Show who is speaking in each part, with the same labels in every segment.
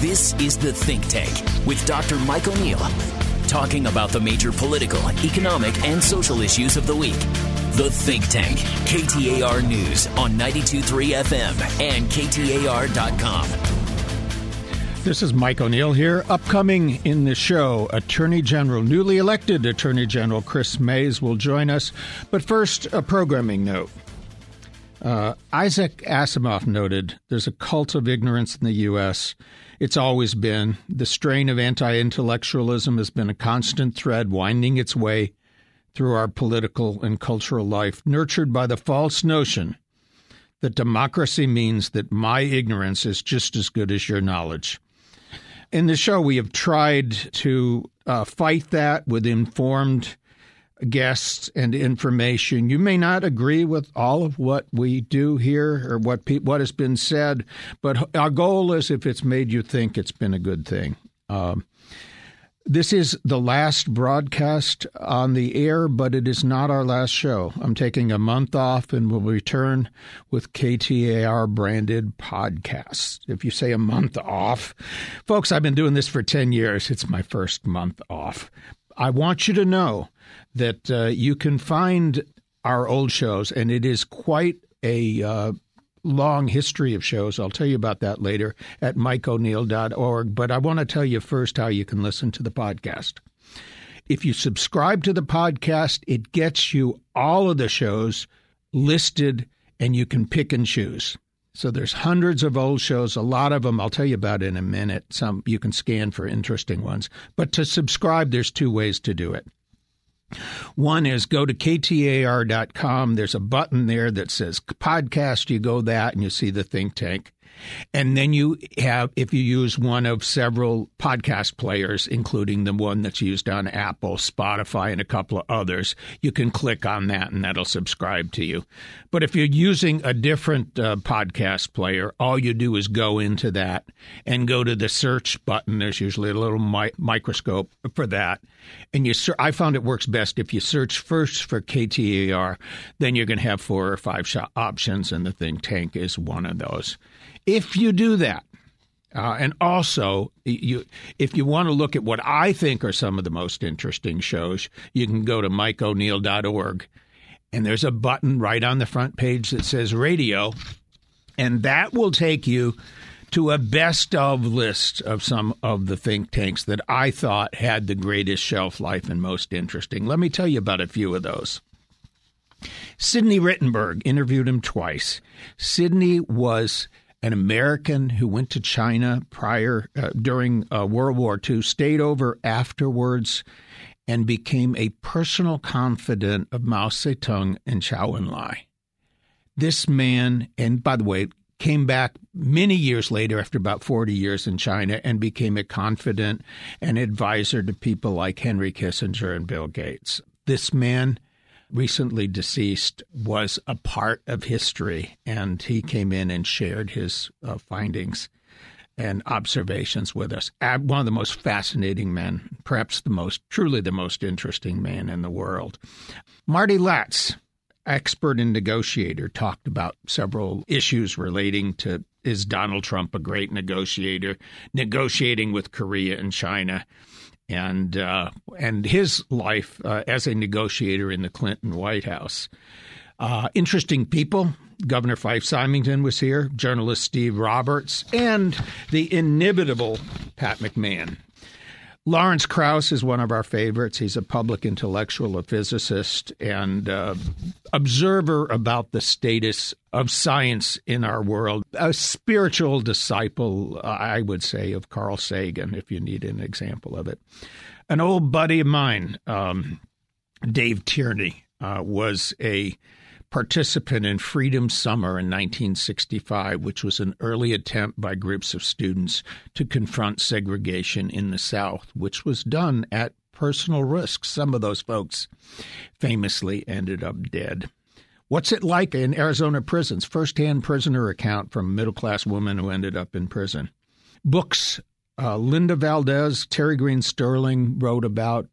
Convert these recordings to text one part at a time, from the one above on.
Speaker 1: This is The Think Tank with Dr. Mike O'Neill, talking about the major political, economic, and social issues of the week. The Think Tank, KTAR News on 92.3 FM and KTAR.com.
Speaker 2: This is Mike O'Neill here. Upcoming in the show, Attorney General, newly elected Attorney General Chris Mayes will join us. But first, a programming note. Uh, Isaac Asimov noted there's a cult of ignorance in the U.S. It's always been. The strain of anti intellectualism has been a constant thread winding its way through our political and cultural life, nurtured by the false notion that democracy means that my ignorance is just as good as your knowledge. In the show, we have tried to uh, fight that with informed guests and information. You may not agree with all of what we do here or what pe- what has been said, but our goal is if it's made you think it's been a good thing. Um, this is the last broadcast on the air, but it is not our last show. I'm taking a month off and will return with KTAR branded podcasts. If you say a month off, folks, I've been doing this for 10 years. It's my first month off. I want you to know that uh, you can find our old shows, and it is quite a uh, long history of shows. I'll tell you about that later at mikeo'neill.org. But I want to tell you first how you can listen to the podcast. If you subscribe to the podcast, it gets you all of the shows listed and you can pick and choose. So there's hundreds of old shows, a lot of them I'll tell you about in a minute. Some you can scan for interesting ones. But to subscribe there's two ways to do it. One is go to ktar.com. There's a button there that says podcast. You go that and you see the think tank. And then you have, if you use one of several podcast players, including the one that's used on Apple, Spotify, and a couple of others, you can click on that and that'll subscribe to you. But if you're using a different uh, podcast player, all you do is go into that and go to the search button. There's usually a little mi- microscope for that. And you, ser- I found it works best if you search first for KTAR, then you're going to have four or five sh- options, and the think tank is one of those. If you do that, uh, and also, you, if you want to look at what I think are some of the most interesting shows, you can go to mikeo'neill.org, and there's a button right on the front page that says radio, and that will take you to a best of list of some of the think tanks that I thought had the greatest shelf life and most interesting. Let me tell you about a few of those. Sidney Rittenberg interviewed him twice. Sidney was an American who went to China prior uh, during uh, World War II, stayed over afterwards, and became a personal confidant of Mao Zedong and Zhou Enlai. This man, and by the way, came back many years later after about 40 years in China and became a confidant and advisor to people like Henry Kissinger and Bill Gates. This man recently deceased, was a part of history, and he came in and shared his uh, findings and observations with us. One of the most fascinating men, perhaps the most, truly the most interesting man in the world. Marty Latz, expert and negotiator, talked about several issues relating to is Donald Trump a great negotiator, negotiating with Korea and China and uh, and his life uh, as a negotiator in the Clinton White House. Uh, interesting people. Governor Fife Symington was here, journalist Steve Roberts, and the inimitable Pat McMahon. Lawrence Krauss is one of our favorites. He's a public intellectual, a physicist, and uh, observer about the status of science in our world. A spiritual disciple, I would say, of Carl Sagan, if you need an example of it. An old buddy of mine, um, Dave Tierney, uh, was a participant in Freedom Summer in 1965, which was an early attempt by groups of students to confront segregation in the South, which was done at personal risk. Some of those folks famously ended up dead. What's it like in Arizona prisons? First-hand prisoner account from a middle-class woman who ended up in prison. Books. Uh, Linda Valdez, Terry Greene Sterling wrote about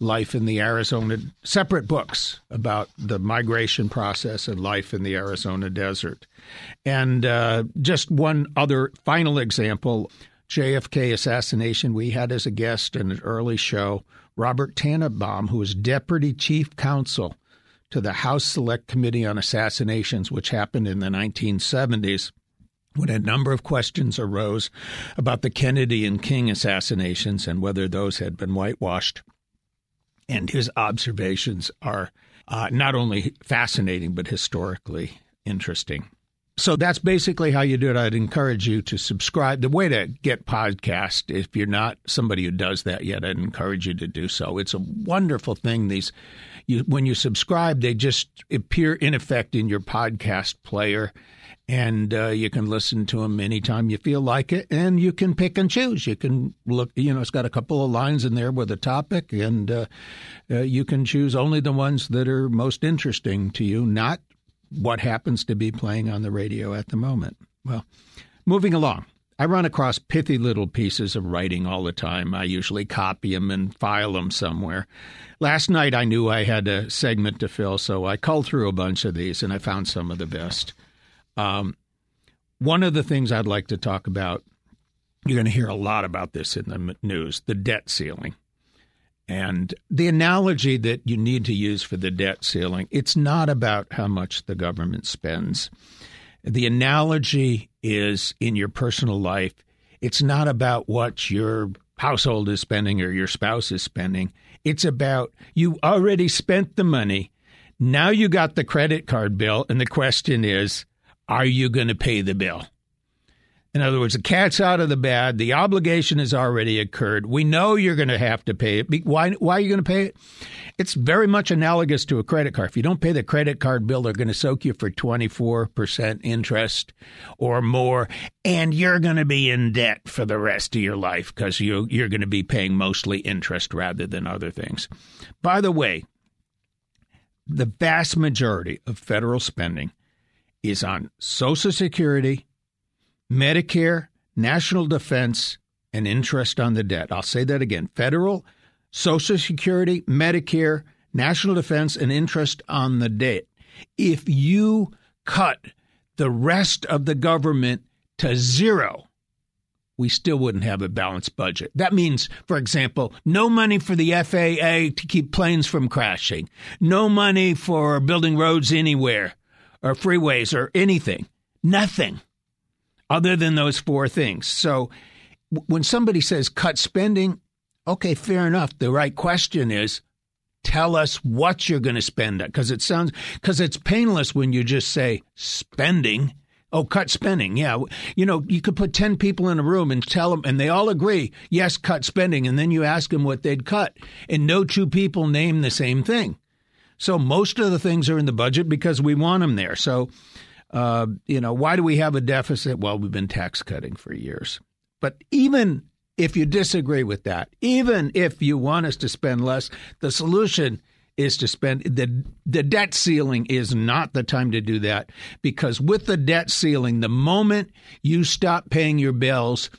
Speaker 2: life in the Arizona, separate books about the migration process and life in the Arizona desert. And uh, just one other final example JFK assassination, we had as a guest in an early show Robert Tannenbaum, who was deputy chief counsel to the House Select Committee on Assassinations, which happened in the 1970s when a number of questions arose about the Kennedy and King assassinations and whether those had been whitewashed. And his observations are uh, not only fascinating, but historically interesting. So that's basically how you do it. I'd encourage you to subscribe. The way to get podcast, if you're not somebody who does that yet, I'd encourage you to do so. It's a wonderful thing. These, you, when you subscribe, they just appear in effect in your podcast player and uh, you can listen to them anytime you feel like it, and you can pick and choose. You can look, you know, it's got a couple of lines in there with a topic, and uh, uh, you can choose only the ones that are most interesting to you, not what happens to be playing on the radio at the moment. Well, moving along. I run across pithy little pieces of writing all the time. I usually copy them and file them somewhere. Last night I knew I had a segment to fill, so I culled through a bunch of these and I found some of the best. Um, one of the things I'd like to talk about, you're going to hear a lot about this in the news the debt ceiling. And the analogy that you need to use for the debt ceiling, it's not about how much the government spends. The analogy is in your personal life, it's not about what your household is spending or your spouse is spending. It's about you already spent the money. Now you got the credit card bill, and the question is, are you going to pay the bill? In other words, the cat's out of the bag. The obligation has already occurred. We know you're going to have to pay it. Why, why are you going to pay it? It's very much analogous to a credit card. If you don't pay the credit card bill, they're going to soak you for 24% interest or more, and you're going to be in debt for the rest of your life because you, you're going to be paying mostly interest rather than other things. By the way, the vast majority of federal spending is on Social Security, Medicare, national defense, and interest on the debt. I'll say that again federal, Social Security, Medicare, national defense, and interest on the debt. If you cut the rest of the government to zero, we still wouldn't have a balanced budget. That means, for example, no money for the FAA to keep planes from crashing, no money for building roads anywhere, or freeways or anything. Nothing other than those four things. So when somebody says cut spending, okay, fair enough. The right question is tell us what you're going to spend because it sounds because it's painless when you just say spending oh cut spending yeah you know you could put 10 people in a room and tell them and they all agree yes cut spending and then you ask them what they'd cut and no two people name the same thing so most of the things are in the budget because we want them there. So, uh, you know, why do we have a deficit? Well, we've been tax cutting for years. But even if you disagree with that, even if you want us to spend less, the solution is to spend the the debt ceiling is not the time to do that because with the debt ceiling, the moment you stop paying your bills,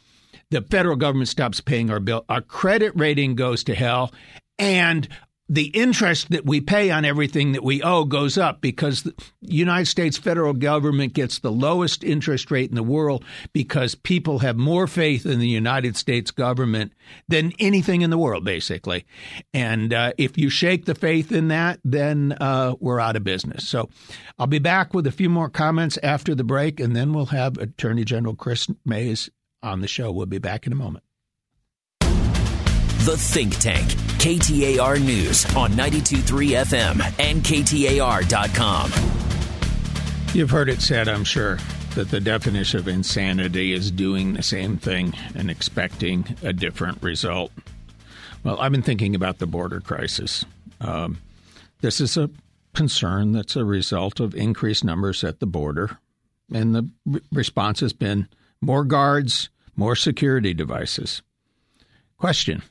Speaker 2: the federal government stops paying our bill, our credit rating goes to hell, and the interest that we pay on everything that we owe goes up because the United States federal government gets the lowest interest rate in the world because people have more faith in the United States government than anything in the world, basically. And uh, if you shake the faith in that, then uh, we're out of business. So I'll be back with a few more comments after the break, and then we'll have Attorney General Chris Mayes on the show. We'll be back in a moment.
Speaker 1: The Think Tank, KTAR News on 92.3 FM and KTAR.com.
Speaker 2: You've heard it said, I'm sure, that the definition of insanity is doing the same thing and expecting a different result. Well, I've been thinking about the border crisis. Um, this is a concern that's a result of increased numbers at the border, and the response has been more guards, more security devices. Question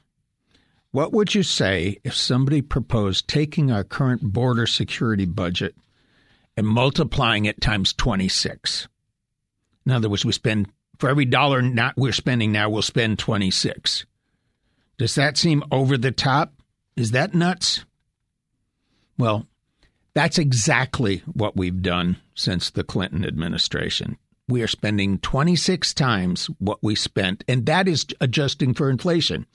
Speaker 2: what would you say if somebody proposed taking our current border security budget and multiplying it times 26? In other words, we spend for every dollar not we're spending now, we'll spend 26. Does that seem over the top? Is that nuts? Well, that's exactly what we've done since the Clinton administration. We are spending 26 times what we spent, and that is adjusting for inflation.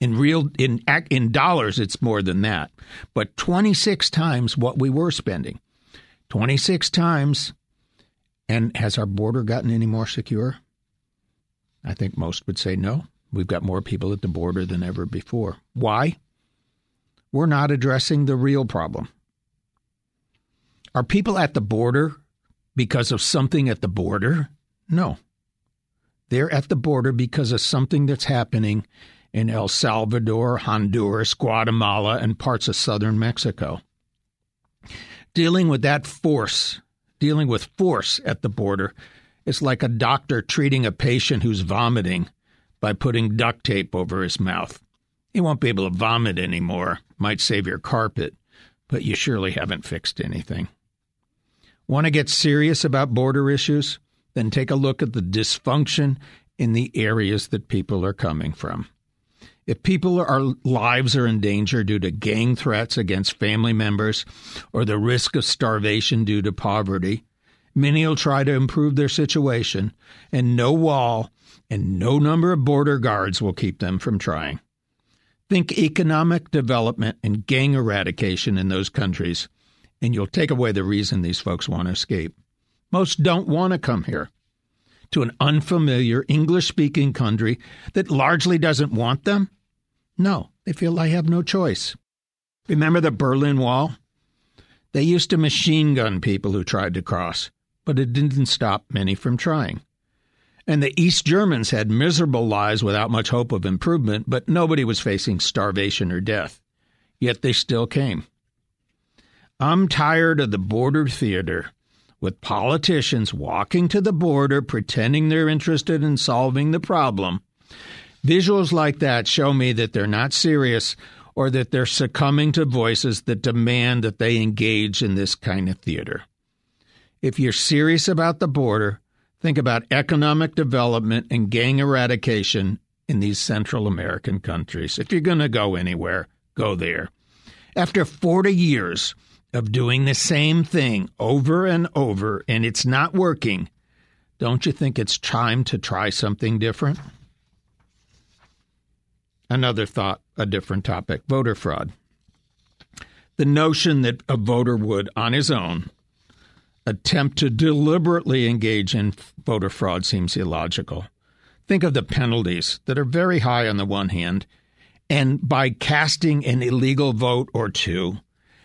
Speaker 2: In real in in dollars, it's more than that, but 26 times what we were spending. 26 times, and has our border gotten any more secure? I think most would say no. We've got more people at the border than ever before. Why? We're not addressing the real problem. Are people at the border because of something at the border? No. They're at the border because of something that's happening in El Salvador, Honduras, Guatemala, and parts of southern Mexico. Dealing with that force, dealing with force at the border, is like a doctor treating a patient who's vomiting by putting duct tape over his mouth. He won't be able to vomit anymore, might save your carpet, but you surely haven't fixed anything. Want to get serious about border issues? Then take a look at the dysfunction in the areas that people are coming from. If people are lives are in danger due to gang threats against family members or the risk of starvation due to poverty, many will try to improve their situation, and no wall and no number of border guards will keep them from trying. Think economic development and gang eradication in those countries and you'll take away the reason these folks want to escape. Most don't want to come here to an unfamiliar English speaking country that largely doesn't want them. No, they feel they have no choice. Remember the Berlin Wall? They used to machine gun people who tried to cross, but it didn't stop many from trying. And the East Germans had miserable lives without much hope of improvement, but nobody was facing starvation or death. Yet they still came. I'm tired of the border theater with politicians walking to the border pretending they're interested in solving the problem. Visuals like that show me that they're not serious or that they're succumbing to voices that demand that they engage in this kind of theater. If you're serious about the border, think about economic development and gang eradication in these Central American countries. If you're going to go anywhere, go there. After 40 years, of doing the same thing over and over and it's not working, don't you think it's time to try something different? Another thought, a different topic voter fraud. The notion that a voter would, on his own, attempt to deliberately engage in voter fraud seems illogical. Think of the penalties that are very high on the one hand, and by casting an illegal vote or two,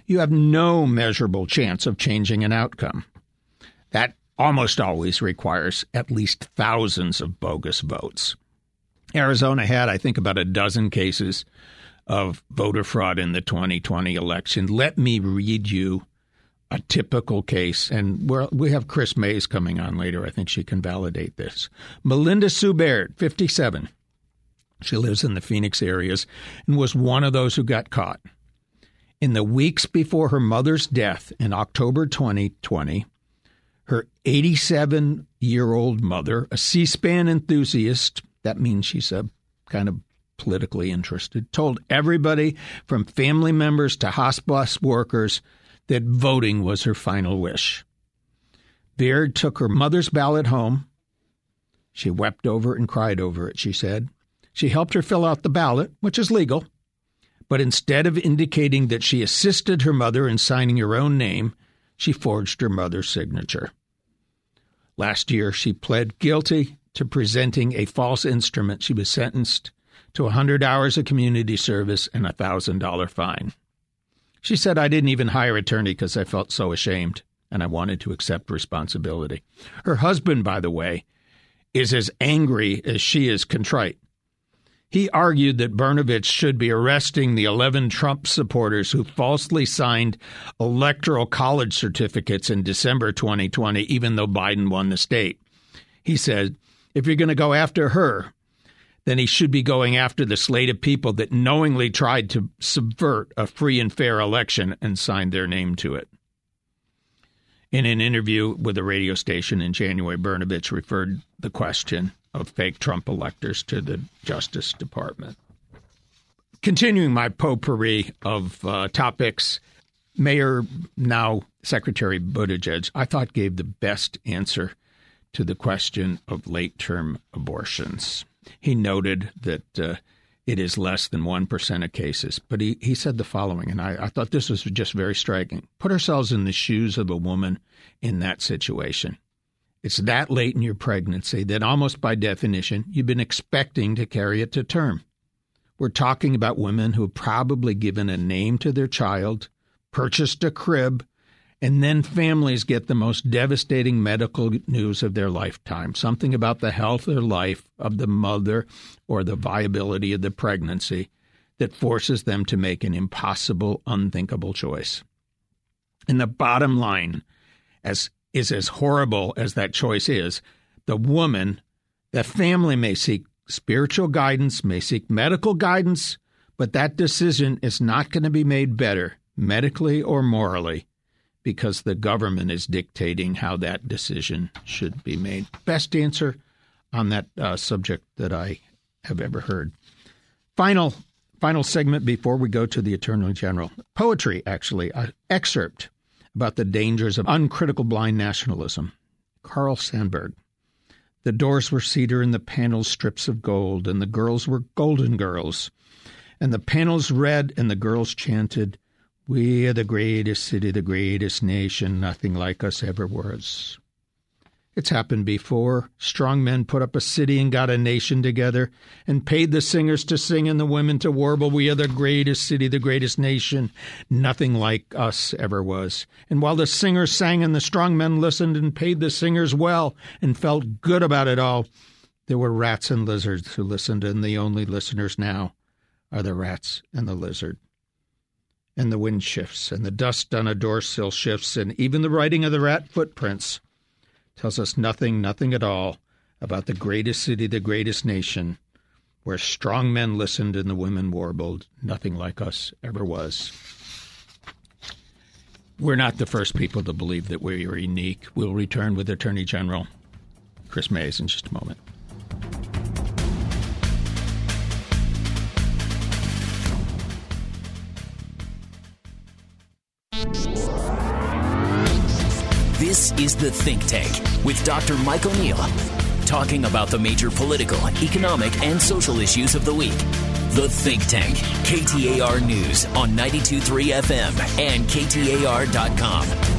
Speaker 2: you have no measurable chance of changing an outcome. That almost always requires at least thousands of bogus votes. Arizona had, I think, about a dozen cases of voter fraud in the 2020 election. Let me read you a typical case, and we have Chris Mayes coming on later. I think she can validate this. Melinda Subert, 57. She lives in the Phoenix areas and was one of those who got caught. In the weeks before her mother's death in October 2020, her 87 year old mother, a C SPAN enthusiast, that means she's a kind of politically interested, told everybody from family members to hospice workers that voting was her final wish. Beard took her mother's ballot home. She wept over it and cried over it, she said. She helped her fill out the ballot, which is legal, but instead of indicating that she assisted her mother in signing her own name, she forged her mother's signature. Last year, she pled guilty to presenting a false instrument. She was sentenced to 100 hours of community service and a $1,000 fine. She said, I didn't even hire attorney because I felt so ashamed and I wanted to accept responsibility. Her husband, by the way, is as angry as she is contrite. He argued that Brnovich should be arresting the 11 Trump supporters who falsely signed electoral college certificates in December 2020, even though Biden won the state. He said, if you're going to go after her, then he should be going after the slate of people that knowingly tried to subvert a free and fair election and signed their name to it. In an interview with a radio station in January, Brnovich referred the question of fake Trump electors to the Justice Department. Continuing my potpourri of uh, topics, Mayor, now Secretary Buttigieg, I thought gave the best answer to the question of late term abortions. He noted that uh, it is less than 1% of cases, but he, he said the following, and I, I thought this was just very striking. Put ourselves in the shoes of a woman in that situation. It's that late in your pregnancy that almost by definition you've been expecting to carry it to term. We're talking about women who have probably given a name to their child, purchased a crib, and then families get the most devastating medical news of their lifetime something about the health or life of the mother or the viability of the pregnancy that forces them to make an impossible, unthinkable choice. And the bottom line as, is as horrible as that choice is the woman, the family may seek spiritual guidance, may seek medical guidance, but that decision is not going to be made better, medically or morally, because the government is dictating how that decision should be made. Best answer on that uh, subject that I have ever heard. Final final segment before we go to the Attorney General. Poetry, actually, an excerpt about the dangers of uncritical blind nationalism. Carl Sandburg. The doors were cedar and the panels strips of gold, and the girls were golden girls. And the panels red, and the girls chanted, We are the greatest city, the greatest nation, nothing like us ever was. It's happened before. Strong men put up a city and got a nation together and paid the singers to sing and the women to warble, We are the greatest city, the greatest nation. Nothing like us ever was. And while the singers sang and the strong men listened and paid the singers well and felt good about it all, there were rats and lizards who listened, and the only listeners now are the rats and the lizard. And the wind shifts, and the dust on a door sill shifts, and even the writing of the rat footprints tells us nothing, nothing at all about the greatest city, the greatest nation, where strong men listened and the women warbled, nothing like us ever was. We're not the first people to believe that we are unique. We'll return with Attorney General Chris Mayes in just a moment.
Speaker 1: This is The Think Tank with Dr. Mike O'Neill, talking about the major political, economic, and social issues of the week. The Think Tank, KTAR News on 92.3 FM and KTAR.com.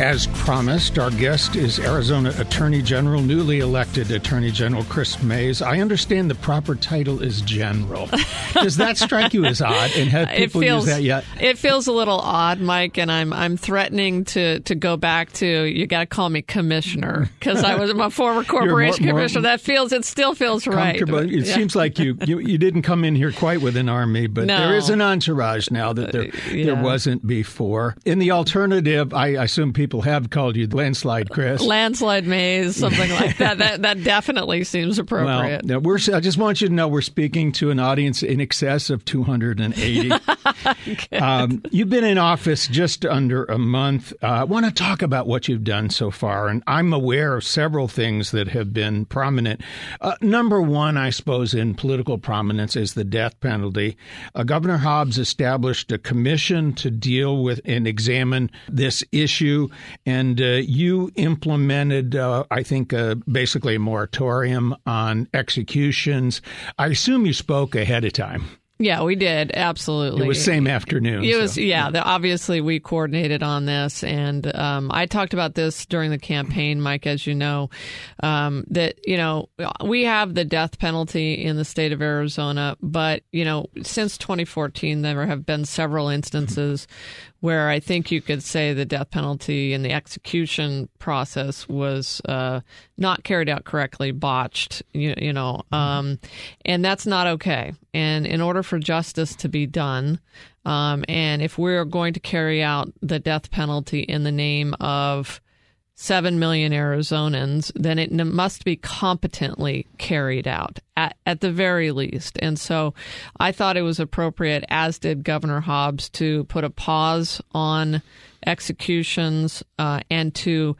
Speaker 2: As promised, our guest is Arizona Attorney General, newly elected Attorney General Chris Mayes. I understand the proper title is General. Does that strike you as odd? And have people
Speaker 3: feels,
Speaker 2: use that yet?
Speaker 3: It feels a little odd, Mike, and I'm I'm threatening to to go back to you. Got to call me Commissioner because I was a former corporation more, more, commissioner. That feels it still feels right.
Speaker 2: It yeah. seems like you, you you didn't come in here quite with an army, but
Speaker 3: no.
Speaker 2: there is an entourage now that there uh, yeah. there wasn't before. In the alternative, I assume people people have called you landslide, Chris.
Speaker 3: Landslide Mayes, something like that. that that definitely seems appropriate.
Speaker 2: Well, we're, I just want you to know we're speaking to an audience in excess of 280. um, you've been in office just under a month. Uh, I want to talk about what you've done so far, and I'm aware of several things that have been prominent. Uh, number one, I suppose, in political prominence is the death penalty. Uh, Governor Hobbs established a commission to deal with and examine this issue and uh, you implemented, uh, I think, uh, basically a moratorium on executions. I assume you spoke ahead of time.
Speaker 3: Yeah, we did absolutely.
Speaker 2: It was same afternoon.
Speaker 3: It so. was yeah. The, obviously, we coordinated on this, and um, I talked about this during the campaign, Mike. As you know, um, that you know we have the death penalty in the state of Arizona, but you know since 2014 there have been several instances where I think you could say the death penalty and the execution process was uh, not carried out correctly, botched, you, you know, um, and that's not okay. And in order for justice to be done, um, and if we're going to carry out the death penalty in the name of 7 million Arizonans, then it must be competently carried out at, at the very least. And so I thought it was appropriate, as did Governor Hobbs, to put a pause on executions uh, and to,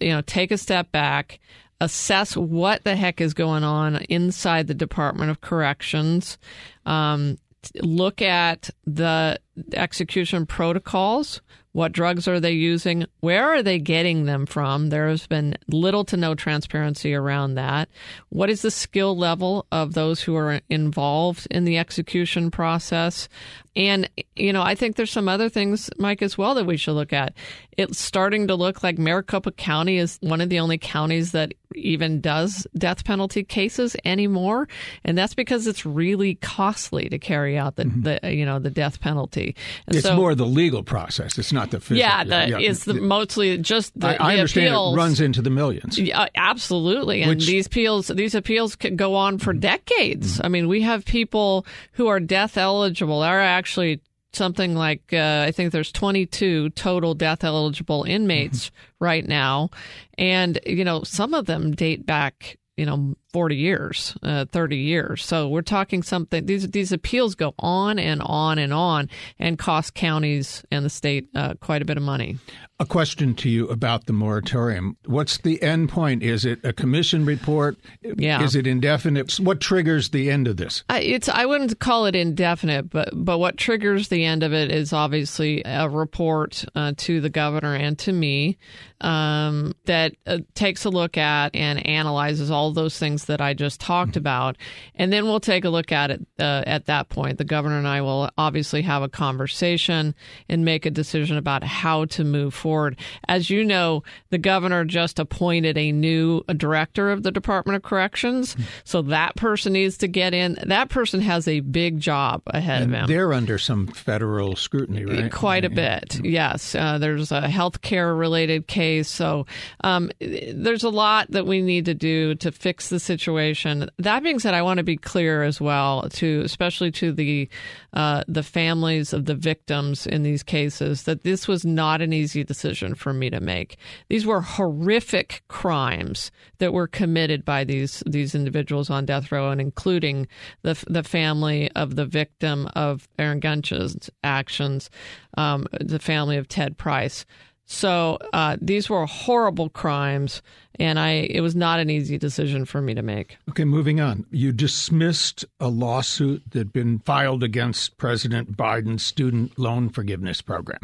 Speaker 3: you know, take a step back, assess what the heck is going on inside the Department of Corrections. Um, look at the execution protocols. What drugs are they using? Where are they getting them from? There has been little to no transparency around that. What is the skill level of those who are involved in the execution process? And, you know, I think there's some other things, Mike, as well that we should look at. It's starting to look like Maricopa County is one of the only counties that even does death penalty cases anymore. And that's because it's really costly to carry out the, mm-hmm. the you know, the death penalty. And
Speaker 2: it's so, more the legal process. It's not the physical.
Speaker 3: Yeah, the, yeah. it's the, mostly just the,
Speaker 2: I, I
Speaker 3: the
Speaker 2: understand
Speaker 3: appeals.
Speaker 2: it runs into the millions.
Speaker 3: Yeah, absolutely. And Which, these appeals, these appeals can go on for mm-hmm. decades. Mm-hmm. I mean, we have people who are death eligible, There are actually actually something like uh, I think there's 22 total death eligible inmates mm-hmm. right now, and you know some of them date back you know 40 years, uh, 30 years. So we're talking something. These these appeals go on and on and on, and cost counties and the state uh, quite a bit of money.
Speaker 2: A question to you about the moratorium. What's the end point? Is it a commission report?
Speaker 3: Yeah.
Speaker 2: Is it indefinite? What triggers the end of this?
Speaker 3: I, it's I wouldn't call it indefinite, but but what triggers the end of it is obviously a report uh, to the governor and to me um, that uh, takes a look at and analyzes all those things that I just talked mm-hmm. about, and then we'll take a look at it uh, at that point. The governor and I will obviously have a conversation and make a decision about how to move forward. As you know, the governor just appointed a new director of the Department of Corrections. So that person needs to get in. That person has a big job ahead
Speaker 2: and
Speaker 3: of him.
Speaker 2: They're under some federal scrutiny, right?
Speaker 3: Quite a bit, yes. Uh, there's a health care related case. So um, there's a lot that we need to do to fix the situation. That being said, I want to be clear as well, to especially to the uh, the families of the victims in these cases, that this was not an easy decision for me to make. These were horrific crimes that were committed by these these individuals on death row, and including the the family of the victim of Aaron Gunches' actions, um, the family of Ted Price. So uh, these were horrible crimes, and I it was not an easy decision for me to make.
Speaker 2: Okay, moving on. You dismissed a lawsuit that had been filed against President Biden's student loan forgiveness program.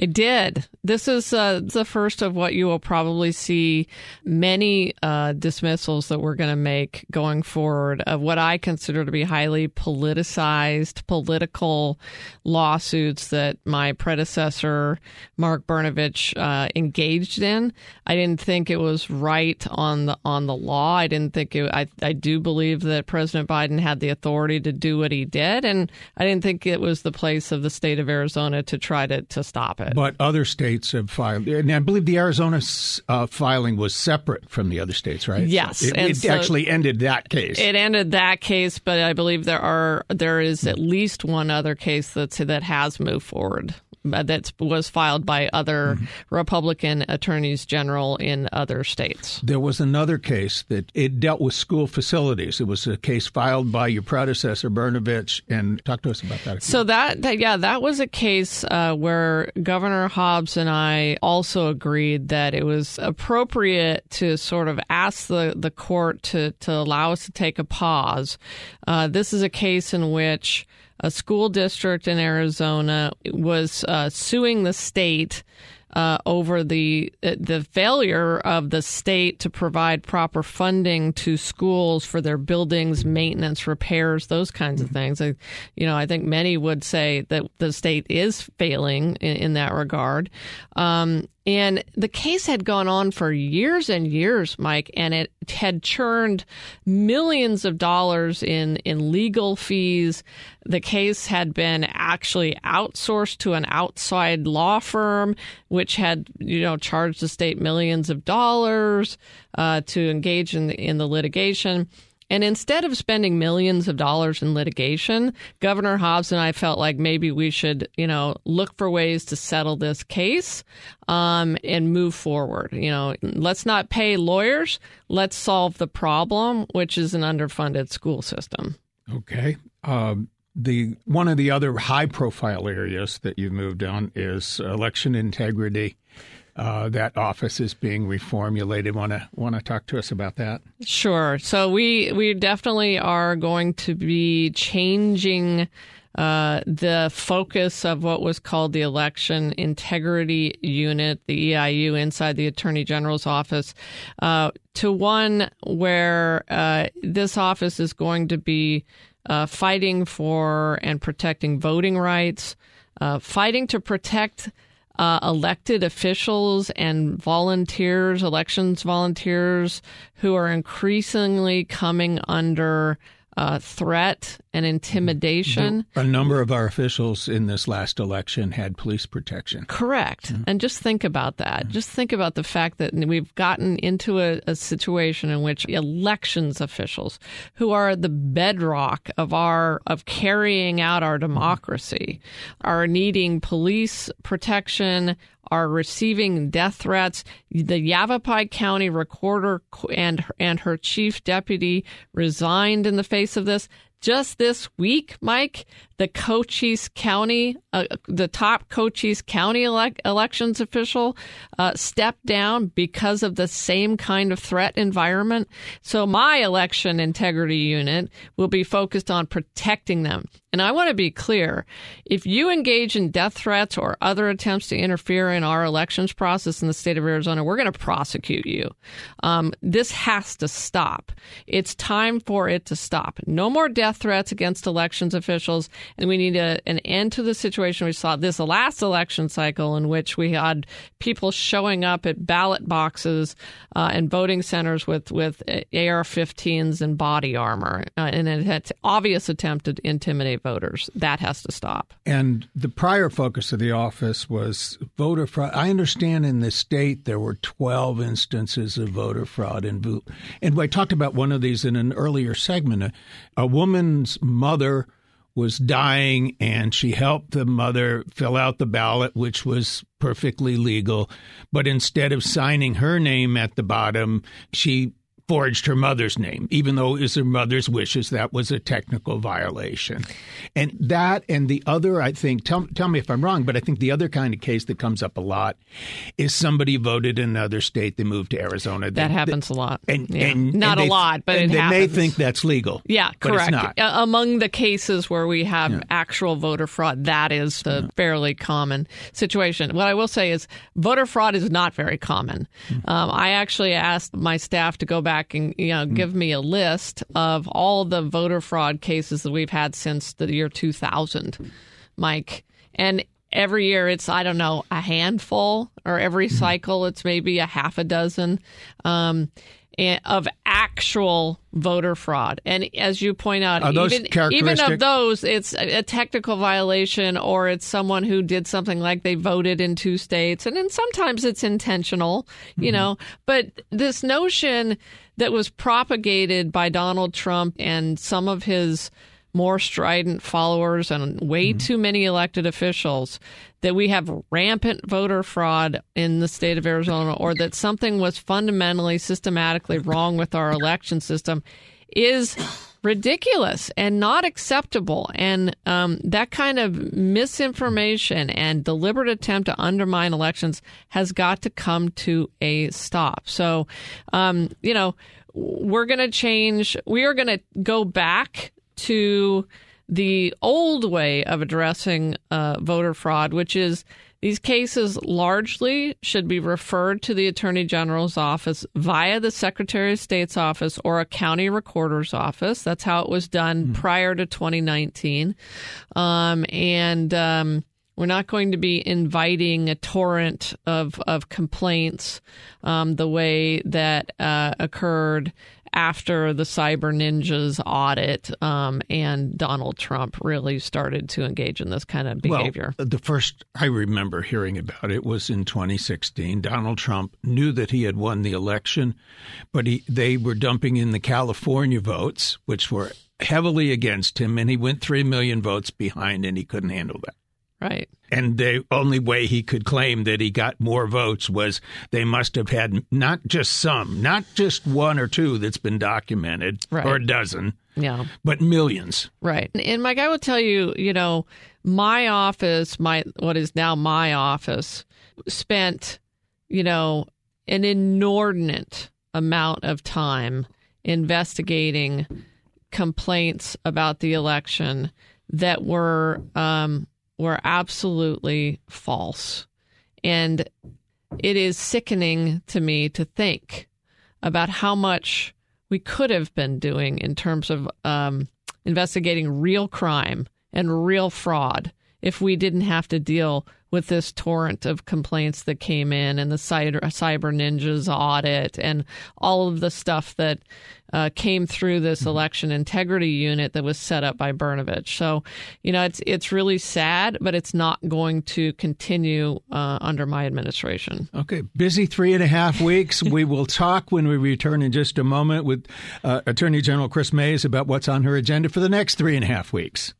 Speaker 3: I did. This is uh, the first of what you will probably see many uh, dismissals that we're going to make going forward of what I consider to be highly politicized political lawsuits that my predecessor, Mark Brnovich, uh, engaged in. I didn't think it was right on the on the law. I didn't think it. I I do believe that President Biden had the authority to do what he did, and I didn't think it was the place of the state of Arizona to try to to stop it.
Speaker 2: But other states have filed, and I believe the Arizona uh, filing was separate from the other states, right?
Speaker 3: Yes,
Speaker 2: so it, it so actually ended that case.
Speaker 3: It ended that case, but I believe there are there is at least one other case that's that has moved forward. Uh, that was filed by other mm-hmm. Republican attorneys general in other states.
Speaker 2: There was another case that it dealt with school facilities. It was a case filed by your predecessor Brnovich, and talk to us about that.
Speaker 3: So that, that, yeah, that was a case uh, where Governor Hobbs and I also agreed that it was appropriate to sort of ask the the court to to allow us to take a pause. Uh, this is a case in which a school district in Arizona was uh, suing the state uh, over the uh, the failure of the state to provide proper funding to schools for their buildings, maintenance, repairs, those kinds of things. I, you know, I think many would say that the state is failing in, in that regard. Um, and the case had gone on for years and years, Mike, and it had churned millions of dollars in, in legal fees. The case had been actually outsourced to an outside law firm, which had, you know, charged the state millions of dollars uh, to engage in the, in the litigation. And instead of spending millions of dollars in litigation, Governor Hobbs and I felt like maybe we should, you know, look for ways to settle this case um, and move forward. You know, let's not pay lawyers. Let's solve the problem, which is an underfunded school system.
Speaker 2: Okay. Um, the one of the other high-profile areas that you've moved on is election integrity uh, that office is being reformulated. Want to want to talk to us about that?
Speaker 3: Sure. So we we definitely are going to be changing uh, the focus of what was called the Election Integrity Unit, the EIU, inside the Attorney General's office, uh, to one where uh, this office is going to be uh, fighting for and protecting voting rights, uh, fighting to protect. Uh, elected officials and volunteers, elections volunteers, who are increasingly coming under uh, threat and intimidation.
Speaker 2: A number of our officials in this last election had police protection.
Speaker 3: Correct. Mm-hmm. And just think about that. Mm-hmm. Just think about the fact that we've gotten into a, a, situation in which elections officials, who are the bedrock of our of carrying out our democracy, mm-hmm. are needing police protection, are receiving death threats. The Yavapai County recorder and and her chief deputy resigned in the face of this. Just this week, Mike, the Cochise County, uh, the top Cochise County elections official, uh, stepped down because of the same kind of threat environment. So my election integrity unit will be focused on protecting them. And I want to be clear if you engage in death threats or other attempts to interfere in our elections process in the state of Arizona, we're going to prosecute you. Um, this has to stop. It's time for it to stop. No more death threats against elections officials and we need a, an end to the situation we saw this last election cycle in which we had people showing up at ballot boxes uh, and voting centers with, with AR-15s and body armor, uh, in an obvious attempt to intimidate voters. That has to stop.
Speaker 2: And the prior focus of the office was voter fraud. I understand in the state there were 12 instances of voter fraud. And, and I talked about one of these in an earlier segment. A, a woman's mother was dying and she helped the mother fill out the ballot, which was perfectly legal. But instead of signing her name at the bottom, she forged her mother's name, even though it was her mother's wishes. That was a technical violation. And that and the other, I think, tell, tell me if I'm wrong, but I think the other kind of case that comes up a lot is somebody voted in another state, they moved to Arizona.
Speaker 3: That happens
Speaker 2: they,
Speaker 3: a lot.
Speaker 2: And,
Speaker 3: yeah.
Speaker 2: and
Speaker 3: Not
Speaker 2: and
Speaker 3: a lot, but
Speaker 2: and
Speaker 3: it
Speaker 2: they
Speaker 3: happens.
Speaker 2: may think that's legal.
Speaker 3: Yeah, correct. Among the cases where we have
Speaker 2: Yeah.
Speaker 3: actual voter fraud, that is the fairly common situation. What I will say is voter fraud is not very common.
Speaker 2: Hmm.
Speaker 3: Um, I actually asked my staff to go back and you know give me a list of all the voter fraud cases that we've had since the year 2000, Mike. And every year it's I don't know a handful, or every
Speaker 2: Mm-hmm.
Speaker 3: cycle it's maybe a half a dozen. Um, of actual voter fraud. And as you point out, even, even of those, it's a technical violation or it's someone who did something like they voted in two states. And then sometimes it's intentional,
Speaker 2: Mm-hmm.
Speaker 3: you know. But this notion that was propagated by Donald Trump and some of his more strident followers and way
Speaker 2: Mm-hmm.
Speaker 3: too many elected officials that we have rampant voter fraud in the state of Arizona or that something was fundamentally systematically wrong with our election system is ridiculous and not acceptable. And um, that kind of misinformation and deliberate attempt to undermine elections has got to come to a stop. So, um, you know, we're going to change, we are going to go back to the old way of addressing uh, voter fraud, which is these cases largely should be referred to the Attorney General's office via the Secretary of State's office or a county recorder's office. That's how it was done prior to 2019. Um, and um, we're not going to be inviting a torrent of, of complaints um, the way that uh, occurred after the Cyber Ninjas audit um, and Donald Trump really started to engage in this kind of behavior.
Speaker 2: Well, the first I remember hearing about it was in 2016. Donald Trump knew that he had won the election, but he, they were dumping in the California votes, which were heavily against him, and he went 3 million votes behind, and he couldn't handle that.
Speaker 3: Right.
Speaker 2: And the only way he could claim that he got more votes was they must have had not just some, not just one or two that's been documented,
Speaker 3: Right.
Speaker 2: or a dozen,
Speaker 3: Yeah.
Speaker 2: but millions.
Speaker 3: Right. And Mike, I will tell you, you know, my office, my what is now my office, spent, you know, an inordinate amount of time investigating complaints about the election that were um, were absolutely false, and it is sickening to me to think about how much we could have been doing in terms of um, investigating real crime and real fraud if we didn't have to deal with this torrent of complaints that came in and the cyber, cyber ninjas audit and all of the stuff that uh, came through this mm-hmm. election integrity unit that was set up by Brnovich. So, you know, it's it's really sad, but it's not going to continue uh, under my administration.
Speaker 2: Okay, busy three and a half weeks. we will talk when we return in just a moment with uh, Attorney General Chris Mayes about what's on her agenda for the next three and a half weeks.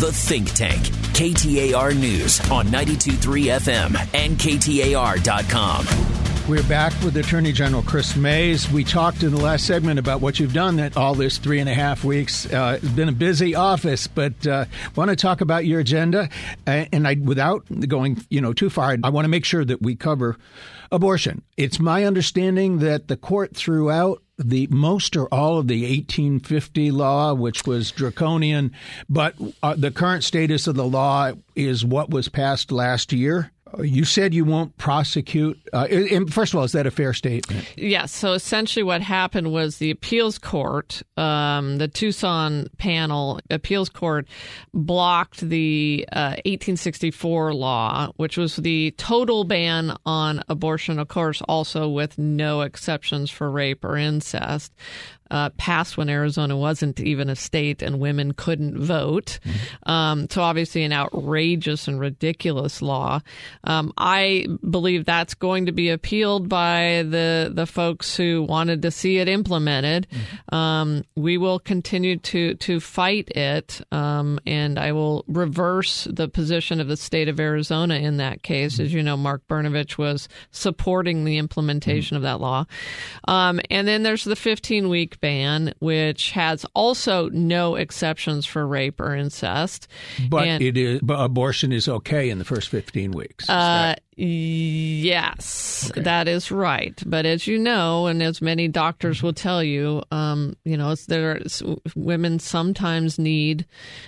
Speaker 1: The Think Tank, KTAR News on 92.3 FM and KTAR.com.
Speaker 2: We're back with Attorney General Chris Mayes. We talked in the last segment about what you've done that all this three and a half weeks. Uh, it's been a busy office, but uh, want to talk about your agenda. And I, without going, you know, too far, I want to make sure that we cover abortion. It's my understanding that the court threw out the most or all of the 1850 law, which was draconian, but uh, the current status of the law is what was passed last year. You said you won't prosecute. Uh, first of all, is that a fair statement?
Speaker 3: Yes. So essentially, what happened was the appeals court, um, the Tucson panel appeals court, blocked the uh, 1864 law, which was the total ban on abortion, of course, also with no exceptions for rape or incest uh, passed when Arizona wasn't even a state and women couldn't vote. Mm-hmm. Um, so obviously an outrageous and ridiculous law. Um, I believe that's going to be appealed by the the folks who wanted to see it implemented. Mm-hmm. Um, we will continue to to fight it, um, and I will reverse the position of the state of Arizona in that case. Mm-hmm. As you know, Mark Brnovich was supporting the implementation mm-hmm. of that law. Um, and then there's the 15 week ban, which has also no exceptions for rape or incest.
Speaker 2: But and, it is, but abortion is okay in the first 15 weeks.
Speaker 3: Uh, Yes, okay. that is right. But as you know, and as many doctors will tell you, um, you know, there women sometimes need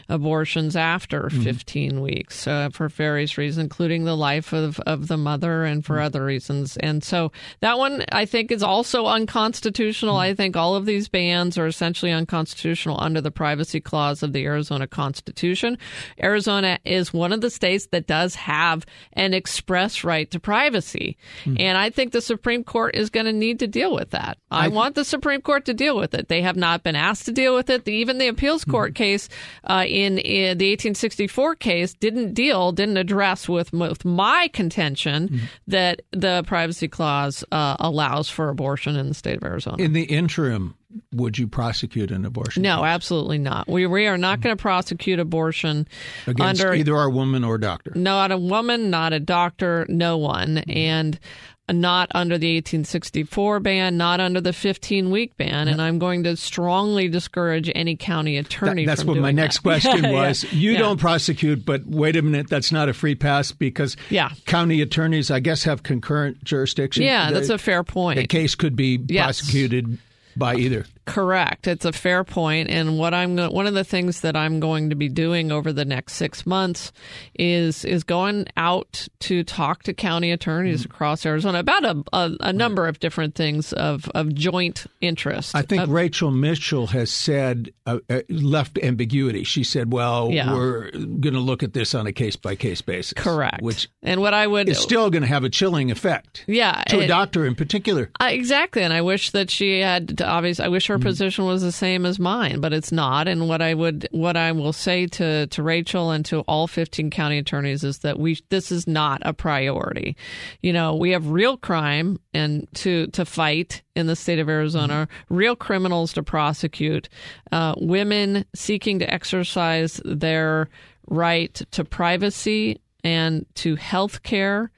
Speaker 3: abortions after mm-hmm. 15 weeks uh, for various reasons, including the life of, of the mother and for mm-hmm. other reasons. And so that one, I think, is also unconstitutional. Mm-hmm. I think all of these bans are essentially unconstitutional under the privacy clause of the Arizona Constitution. Arizona is one of the states that does have an express right to privacy. Mm-hmm. And I think the Supreme Court is going to need to deal with that. I, I th- want the Supreme Court to deal with it. They have not been asked to deal with it. The, even the appeals hmm. court mm-hmm. case uh, in, in, the 1864 case didn't deal, didn't address with, with my contention mm-hmm. that the privacy clause uh, allows for abortion in the state of Arizona.
Speaker 2: In the interim, would you prosecute an abortion?
Speaker 3: No, case? absolutely not. We we are not going to prosecute abortion
Speaker 2: against
Speaker 3: under
Speaker 2: either a woman or a doctor.
Speaker 3: Not a woman, not a doctor, no one, mm-hmm. and not under the 1864 ban, not under the 15 week ban, and I'm going to strongly discourage any county attorney.
Speaker 2: That, that's
Speaker 3: what
Speaker 2: my next
Speaker 3: that.
Speaker 2: question
Speaker 3: yeah,
Speaker 2: was.
Speaker 3: Yeah,
Speaker 2: you
Speaker 3: yeah.
Speaker 2: don't prosecute, but wait a minute, that's not a free pass because
Speaker 3: yeah.
Speaker 2: county attorneys, I guess, have concurrent jurisdiction.
Speaker 3: Yeah, the, that's a fair point.
Speaker 2: The case could be
Speaker 3: yes.
Speaker 2: prosecuted by either.
Speaker 3: Correct. It's a fair point, and what I'm one of the things that I'm going to be doing over the next six months is is going out to talk to county attorneys mm-hmm. across Arizona about a, a, a number right. of different things of, of joint interest.
Speaker 2: I think Rachel Mitchell has said uh, uh, left ambiguity. She said, "Well, yeah. we're going to look at this on a case by case basis."
Speaker 3: Correct.
Speaker 2: Which
Speaker 3: and what I would
Speaker 2: is still going to have a chilling effect.
Speaker 3: Yeah,
Speaker 2: to
Speaker 3: it,
Speaker 2: a doctor in particular.
Speaker 3: Uh, exactly, and I wish that she had obviously. I wish her her mm-hmm. position was the same as mine, but it's not. And what I would, what I will say to to Rachel and to all 15 county attorneys is that we this is not a priority. You know, we have real crime and to to fight in the state of Arizona, mm-hmm. real criminals to prosecute, uh, women seeking to exercise their right to privacy and to health care.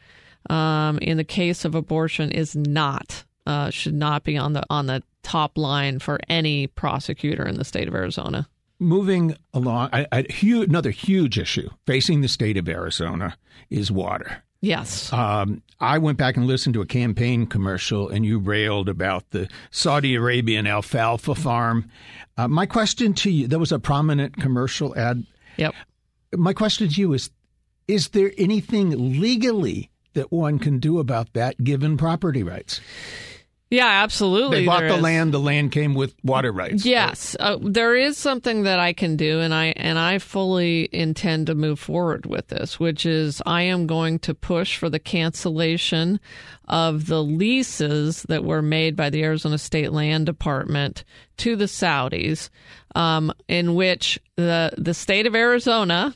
Speaker 3: Um, in the case of abortion, is not uh, should not be on the on the top line for any prosecutor in the state of Arizona.
Speaker 2: Moving along, I, I, huge, another huge issue facing the state of Arizona is water.
Speaker 3: Yes.
Speaker 2: Um, I went back and listened to a campaign commercial, and you railed about the Saudi Arabian alfalfa farm. Uh, my question to you: there was a prominent commercial ad.
Speaker 3: Yep.
Speaker 2: My question to you is: Is there anything legally that one can do about that, given property rights?
Speaker 3: Yeah, absolutely.
Speaker 2: They bought the
Speaker 3: is.
Speaker 2: land. The land came with water rights.
Speaker 3: Yes, uh, there is something that I can do, and I and I fully intend to move forward with this, which is I am going to push for the cancellation of the leases that were made by the Arizona State Land Department to the Saudis, um, in which the the state of Arizona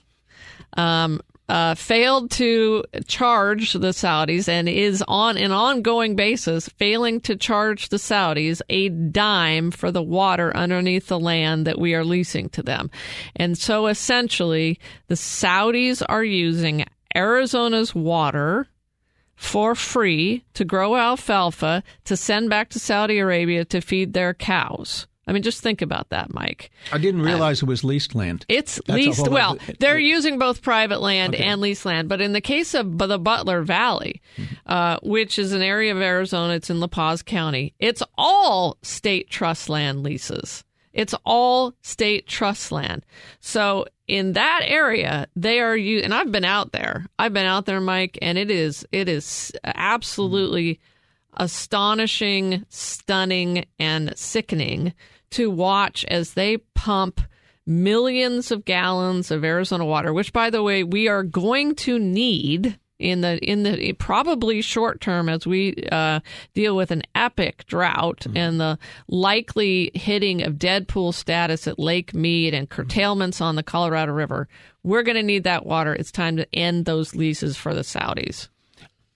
Speaker 3: um, uh, failed to charge the Saudis and is on an ongoing basis failing to charge the Saudis a dime for the water underneath the land that we are leasing to them. And so essentially, the Saudis are using Arizona's water for free to grow alfalfa to send back to Saudi Arabia to feed their cows. I mean, just think about that, Mike.
Speaker 2: I didn't uh, realize it was leased land.
Speaker 3: It's
Speaker 2: That's
Speaker 3: leased. Well, they're using both private land
Speaker 2: Okay.
Speaker 3: and leased land, but in the case of the Butler Valley, mm-hmm. uh, which is an area of Arizona, it's in La Paz County. It's all state trust land leases. It's all state trust land. So in that area, they are you. And I've been out there. I've been out there, Mike, and it is it is mm-hmm. absolutely astonishing, stunning, and sickening to watch as they pump millions of gallons of Arizona water, which by the way, we are going to need in the in the probably short term as we uh, deal with an epic drought and the likely hitting of dead pool status at Lake Mead and curtailments on the Colorado River. We're going to need that water. It's time to end those leases for the Saudis.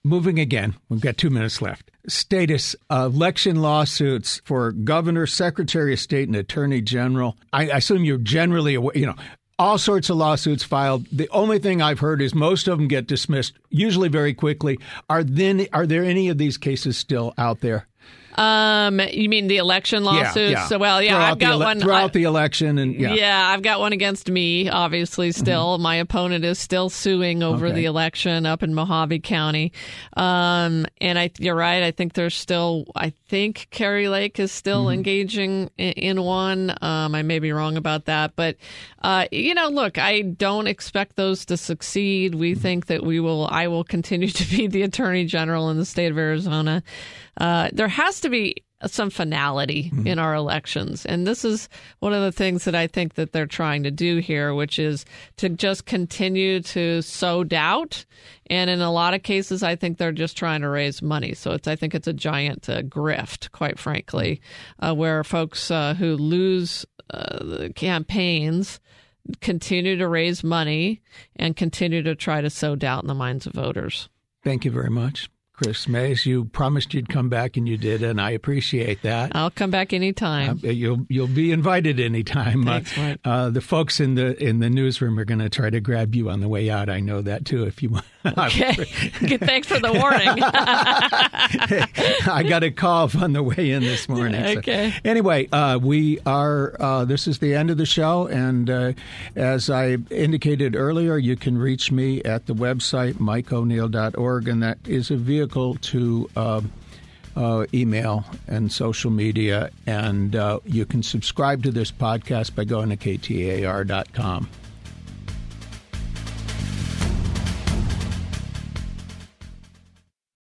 Speaker 2: Moving again, we've got two minutes left. Status uh, election lawsuits for governor, secretary of state, and attorney general. I, I assume you're generally aware, you know, all sorts of lawsuits filed. The only thing I've heard is most of them get dismissed, usually very quickly. Are then are there any of these cases still out there?
Speaker 3: Um, you mean the election lawsuits?
Speaker 2: Yeah, yeah.
Speaker 3: So, well, yeah,
Speaker 2: throughout
Speaker 3: I've got
Speaker 2: ele-
Speaker 3: one
Speaker 2: throughout
Speaker 3: I-
Speaker 2: the election, and yeah, Mm-hmm.
Speaker 3: Yeah, I've got one against me, obviously, still. My opponent is still suing over
Speaker 2: Okay.
Speaker 3: the election up in Mohave County. Um, and I, you're right. I think there's still, I think Kari Lake is still
Speaker 2: Mm-hmm.
Speaker 3: engaging in, in one. Um, I may be wrong about that. But, uh, you know, look, I don't expect those to succeed. We
Speaker 2: Mm-hmm.
Speaker 3: think that we will, I will continue to be the attorney general in the state of Arizona. Uh, there has to be some finality in our elections. And this is one of the things that I think that they're trying to do here, which is to just continue to sow doubt. And in a lot of cases, I think they're just trying to raise money. So it's, I think it's a giant uh, grift, quite frankly, uh, where folks uh, who lose uh, campaigns continue to raise money and continue to try to sow doubt in the minds of voters.
Speaker 2: Thank you very much, Chris Mayes. You promised you'd come back, and you did, and I appreciate that.
Speaker 3: I'll come back anytime.
Speaker 2: Uh, you'll you'll be invited anytime.
Speaker 3: Thanks,
Speaker 2: uh,
Speaker 3: Mike.
Speaker 2: uh, the folks in the in the newsroom are going to try to grab you on the way out. I know that too. If you want,
Speaker 3: Okay. Thanks for the warning.
Speaker 2: I got a call on the way in this morning. so-
Speaker 3: Okay.
Speaker 2: Anyway, uh, we are. Uh, this is the end of the show, and uh, as I indicated earlier, you can reach me at the website mikeoneil.org, and that is a vehicle to. Uh, uh, email and social media, and uh, you can subscribe to this podcast by going to ktar.com.